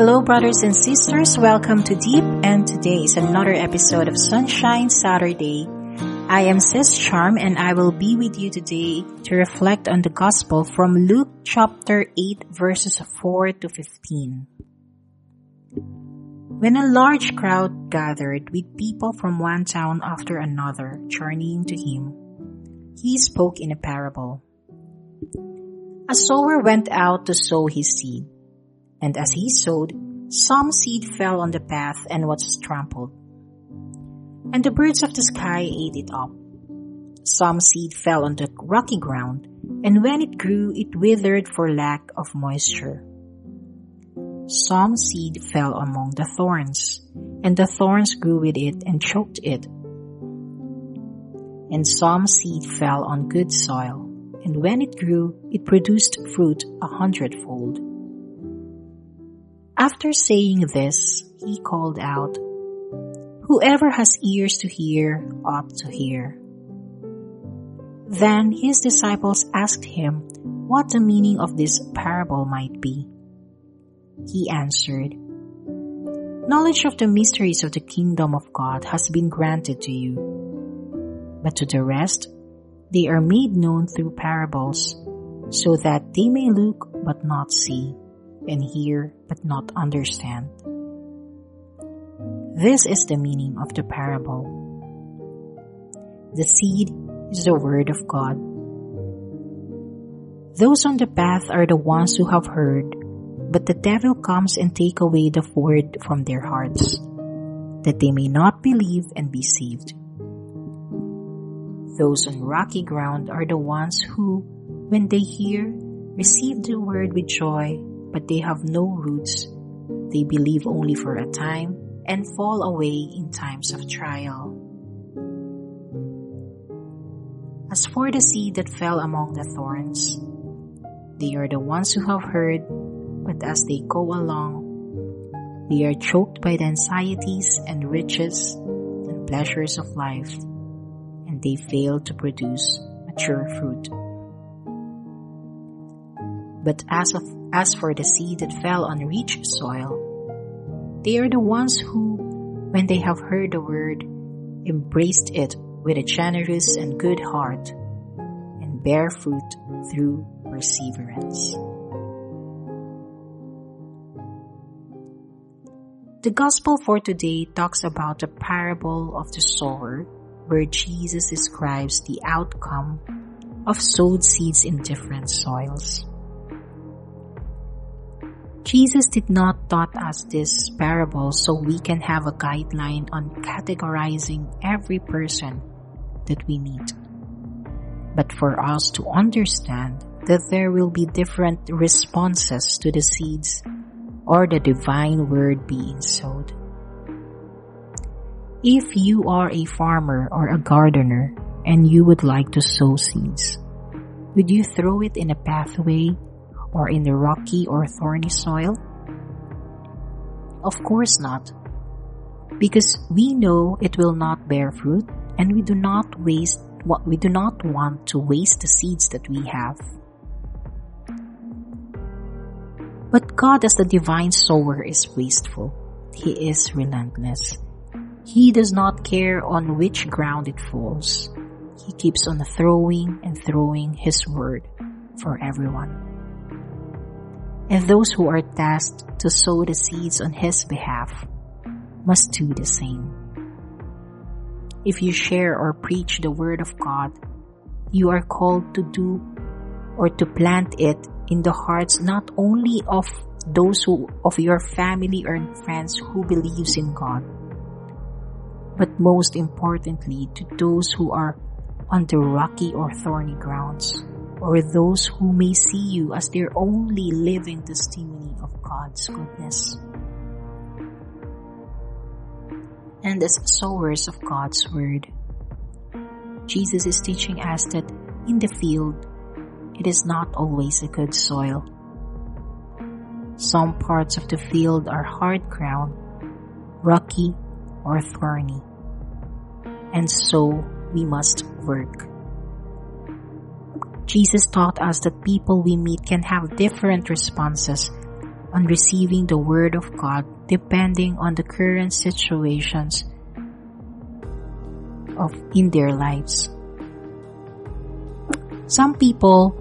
Hello, brothers and sisters. Welcome to Deep, and today is another episode of Sunshine Saturday. I am Sis Charm, and I will be with you today to reflect on the Gospel from Luke chapter 8, verses 4 to 15. When a large crowd gathered with people from one town after another journeying to him, he spoke in a parable. A sower went out to sow his seed. And as he sowed, some seed fell on the path and was trampled. And the birds of the sky ate it up. Some seed fell on the rocky ground, and when it grew, it withered for lack of moisture. Some seed fell among the thorns, and the thorns grew with it and choked it. And some seed fell on good soil, and when it grew, it produced fruit a hundredfold. After saying this, he called out, Whoever has ears to hear ought to hear. Then his disciples asked him what the meaning of this parable might be. He answered, Knowledge of the mysteries of the kingdom of God has been granted to you, but to the rest, they are made known through parables, so that they may look but not see and hear but not understand. This is the meaning of the parable. The seed is the word of God. Those on the path are the ones who have heard, but the devil comes and take away the word from their hearts, that they may not believe and be saved. Those on rocky ground are the ones who, when they hear, receive the word with joy but they have no roots. They believe only for a time and fall away in times of trial. As for the seed that fell among the thorns, they are the ones who have heard, but as they go along, they are choked by the anxieties and riches and pleasures of life, and they fail to produce mature fruit. But as of as for the seed that fell on rich soil, they are the ones who, when they have heard the word, embraced it with a generous and good heart and bear fruit through perseverance. The gospel for today talks about the parable of the sower where Jesus describes the outcome of sowed seeds in different soils. Jesus did not taught us this parable so we can have a guideline on categorizing every person that we meet. But for us to understand that there will be different responses to the seeds or the divine word being sowed. If you are a farmer or a gardener and you would like to sow seeds, would you throw it in a pathway or in the rocky or thorny soil? Of course not. Because we know it will not bear fruit and we do not waste what we do not want to waste the seeds that we have. But God as the divine sower is wasteful. He is relentless. He does not care on which ground it falls. He keeps on throwing and throwing His word for everyone and those who are tasked to sow the seeds on His behalf must do the same. If you share or preach the Word of God, you are called to do or to plant it in the hearts not only of those who, of your family or friends who believes in God, but most importantly to those who are on the rocky or thorny grounds or those who may see you as their only living testimony of God's goodness. And as sowers of God's word, Jesus is teaching us that in the field, it is not always a good soil. Some parts of the field are hard ground, rocky, or thorny. And so we must work. Jesus taught us that people we meet can have different responses on receiving the Word of God depending on the current situations of in their lives. Some people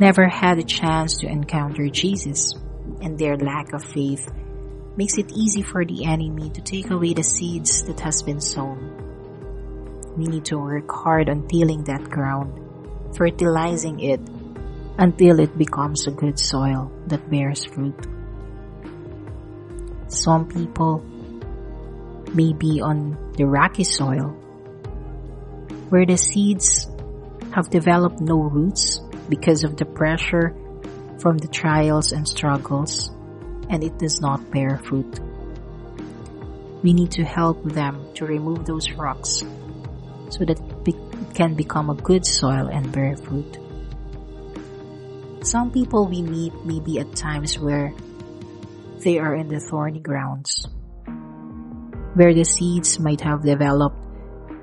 never had a chance to encounter Jesus, and their lack of faith makes it easy for the enemy to take away the seeds that has been sown. We need to work hard on tilling that ground, fertilizing it until it becomes a good soil that bears fruit. Some people may be on the rocky soil where the seeds have developed no roots because of the pressure from the trials and struggles and it does not bear fruit. We need to help them to remove those rocks so that it can become a good soil and bear fruit. Some people we meet may be at times where they are in the thorny grounds, where the seeds might have developed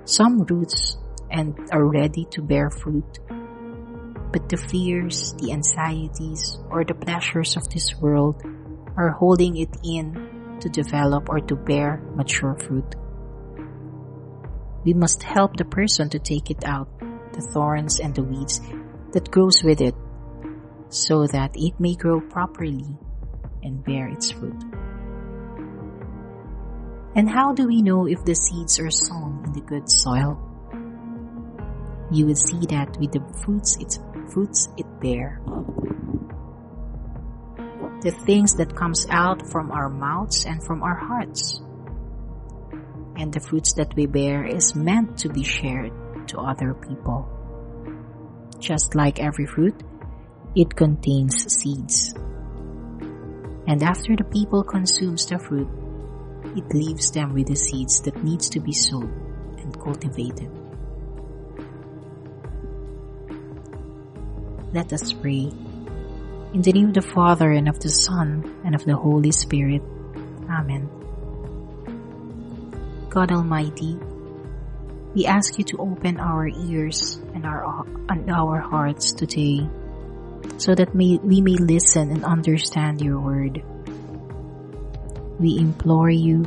some roots and are ready to bear fruit. But the fears, the anxieties, or the pleasures of this world are holding it in to develop or to bear mature fruit. We must help the person to take it out, the thorns and the weeds that grows with it, so that it may grow properly and bear its fruit. And how do we know if the seeds are sown in the good soil? You will see that with the fruits its fruits it bear. The things that comes out from our mouths and from our hearts. And the fruits that we bear is meant to be shared to other people. Just like every fruit, it contains seeds. And after the people consumes the fruit, it leaves them with the seeds that needs to be sown and cultivated. Let us pray. In the name of the Father and of the Son and of the Holy Spirit. Amen. God Almighty, we ask you to open our ears and our, and our hearts today so that may, we may listen and understand your word. We implore you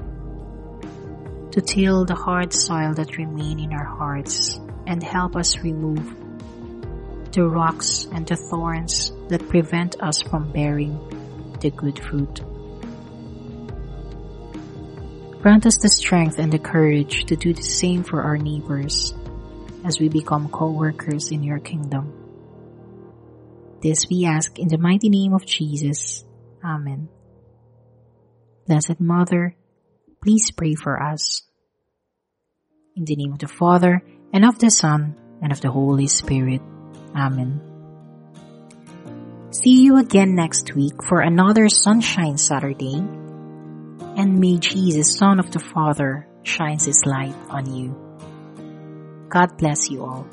to till the hard soil that remain in our hearts and help us remove the rocks and the thorns that prevent us from bearing the good fruit. Grant us the strength and the courage to do the same for our neighbors as we become co-workers in your kingdom. This we ask in the mighty name of Jesus. Amen. Blessed Mother, please pray for us. In the name of the Father, and of the Son, and of the Holy Spirit. Amen. See you again next week for another Sunshine Saturday. And may Jesus, Son of the Father, shines his light on you. God bless you all.